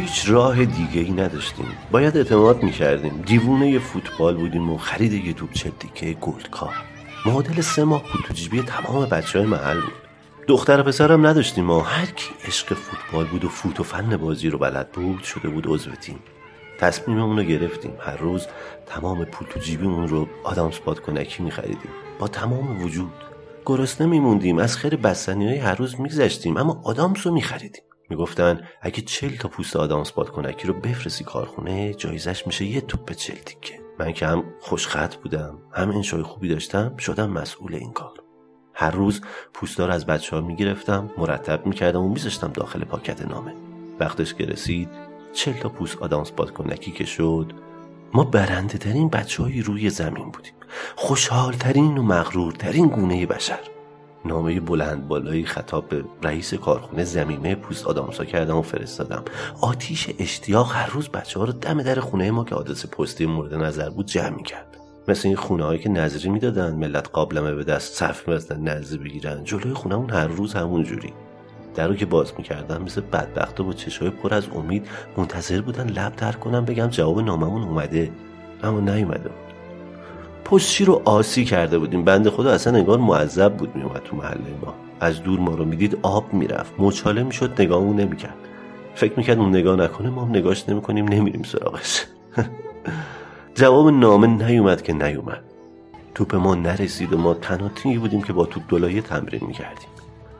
هیچ راه دیگه ای نداشتیم. باید اعتماد می‌کردیم. دیوونه فوتبال بودیم و خرید یه توپ چلتیکه گلدکار معادل سه ماه بود. تو جیبی تمام بچه های محل بود. دختر پسرم نداشتیم و هر کی عشق فوتبال بود و فوت و فن بازی رو بلد بود شده بود عضو تیم. تصمیممون رو گرفتیم. هر روز تمام پول تو جیبیمون رو آدم سپاد کنکی میخریدیم. با تمام وجود گرسنه میموندیم. از خیر بستنی های هر روز میگذشتیم اما آدامس رو میخریدیم. می‌گفتن اگه چل تا پوست آدم سپاد کنکی رو بفرستی کارخونه جایزش میشه یه توپ چل تیکه من که هم خوشخط بودم هم انشای خوبی داشتم شدم مسئول این کار. هر روز پوستار از بچه ها می‌گرفتم مرتب می‌کردم و میذاشتم داخل پاکت نامه. وقتش که رسید چل تا پوست آدامس کنکی که شد. ما برنده ترین بچه های روی زمین بودیم. خوشحال ترین و مغرور ترین گونه بشر. نامه بلند بالایی خطاب به رئیس کارخونه زمینه پوست آدامسا کردم و فرستادم. آتیش اشتیاق هر روز بچه ها رو دم در خونه ما که آدرس پستی مورد نظر بود جمع کرد مثل این خونه هایی که نظری می‌دادن ملت قابلمه به دست صف میبستن نظری بگیرن. جلوی خونهمون هر روز همون جوری. در رو که باز می‌کردم مثل بدبختا با چشای پر از امید منتظر بودن لب در کنم بگم جواب ناممون اومده. اما نیومده. پستچی رو آسی کرده بودیم. بند خدا اصلا انگار معذب بود میومد تو محله ما. از دور ما رو می‌دید آب می‌رفت. مچاله می‌شد نگاهمون نمی‌کرد. فکر می‌کرد اون نگاه نکنه ما هم نگاش نمی‌کنیم نمیریم سراغش. جواب نامه نیومد که نیومد. توپ ما نرسید و ما تنها تیمی بودیم که با توپ دلایه تمرین می‌کردیم.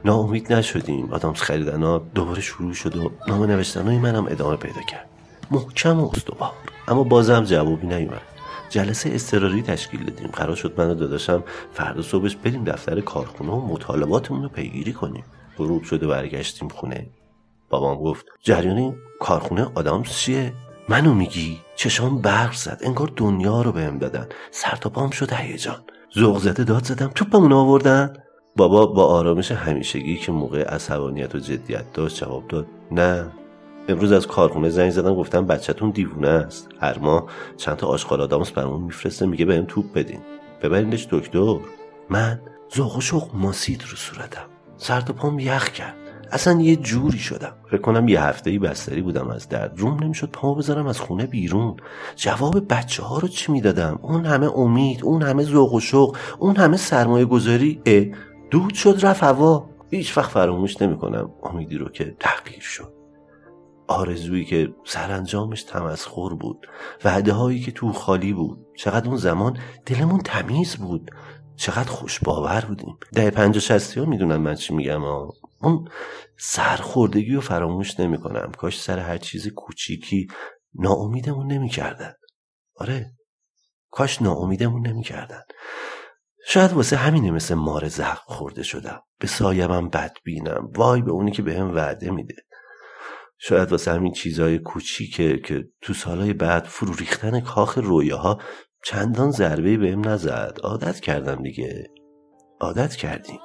ناامید نشدیم. آدامس خریدن دوباره شروع شد و نامه نوشتن های منم ادامه پیدا کرد. محکم و استوار. اما بازم جوابی نیومد. جلسه اضطراری تشکیل دادیم. قرار شد من و داداشم فردا صبحش بریم دفتر کارخونه و مطالباتمون رو پیگیری کنیم. غروب شده برگشتیم خونه. بابام گفت جریان کارخونه آدامس چیه؟ منو میگی؟ چشام برق زد. انگار دنیا رو بهم دادن. سر تا پام شد هیجان. ذوق زده داد زدم. توپمون آوردن. بابا با آرامش همیشگی که موقع عصبانیت و جدیت داشت جواب داد نه. امروز از کارخونه زنگ زدم گفتم بچهتون دیوونه است. هر ماه چند تا آشغال آدامس برامون میفرسته میگه بهم توپ بدین. ببرینش دکتر. من ذوق و شوق ماسید رو صورتم. سر تا پام یخ کرد. اصلا یه جوری شدم. فکر کنم یه هفته بستری بودم از درد. روم نمی‌شد پامو بذارم از خونه بیرون. جواب بچه ها رو چی می‌دادم؟ اون همه امید اون همه ذوق و شوق اون همه سرمایه گذاری. اه دود شد رفت هوا. هیچ وقت فراموش نمی‌کنم امیدی رو که تغییر شد. آرزویی که سرانجامش تمسخر بود. وعده هایی که تو خالی بود. چقدر اون زمان دلمون تمیز بود. چقدر خوش باور بودیم. ده پنج شستی ها می‌دونم من چی میگم ها. اون سرخوردگی رو فراموش نمی‌کنم. کاش سر هر چیز کوچیکی ناامیدمون نمی‌کردن. آره. کاش ناامیدمون نمی‌کردن. شاید واسه همینه مثل مار زخم خورده شدم. به سایمم بد بینم وای به اونی که بهم وعده میده. شاید واسه همین چیزای کوچیکه که تو سالهای بعد فرو ریختن کاخ رویاها چندان ضربه بهم نزد. عادت کردم دیگه. عادت کردیم.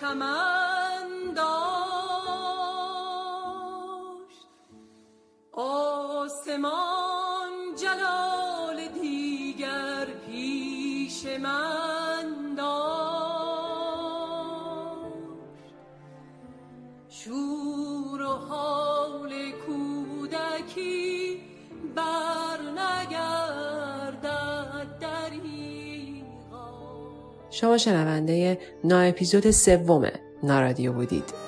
چمن داشت. آسمان جلال دیگر پیش من داشت. شور و حال کودکی بر شما شنونده نا اپیزود سوم نارادیو بودید.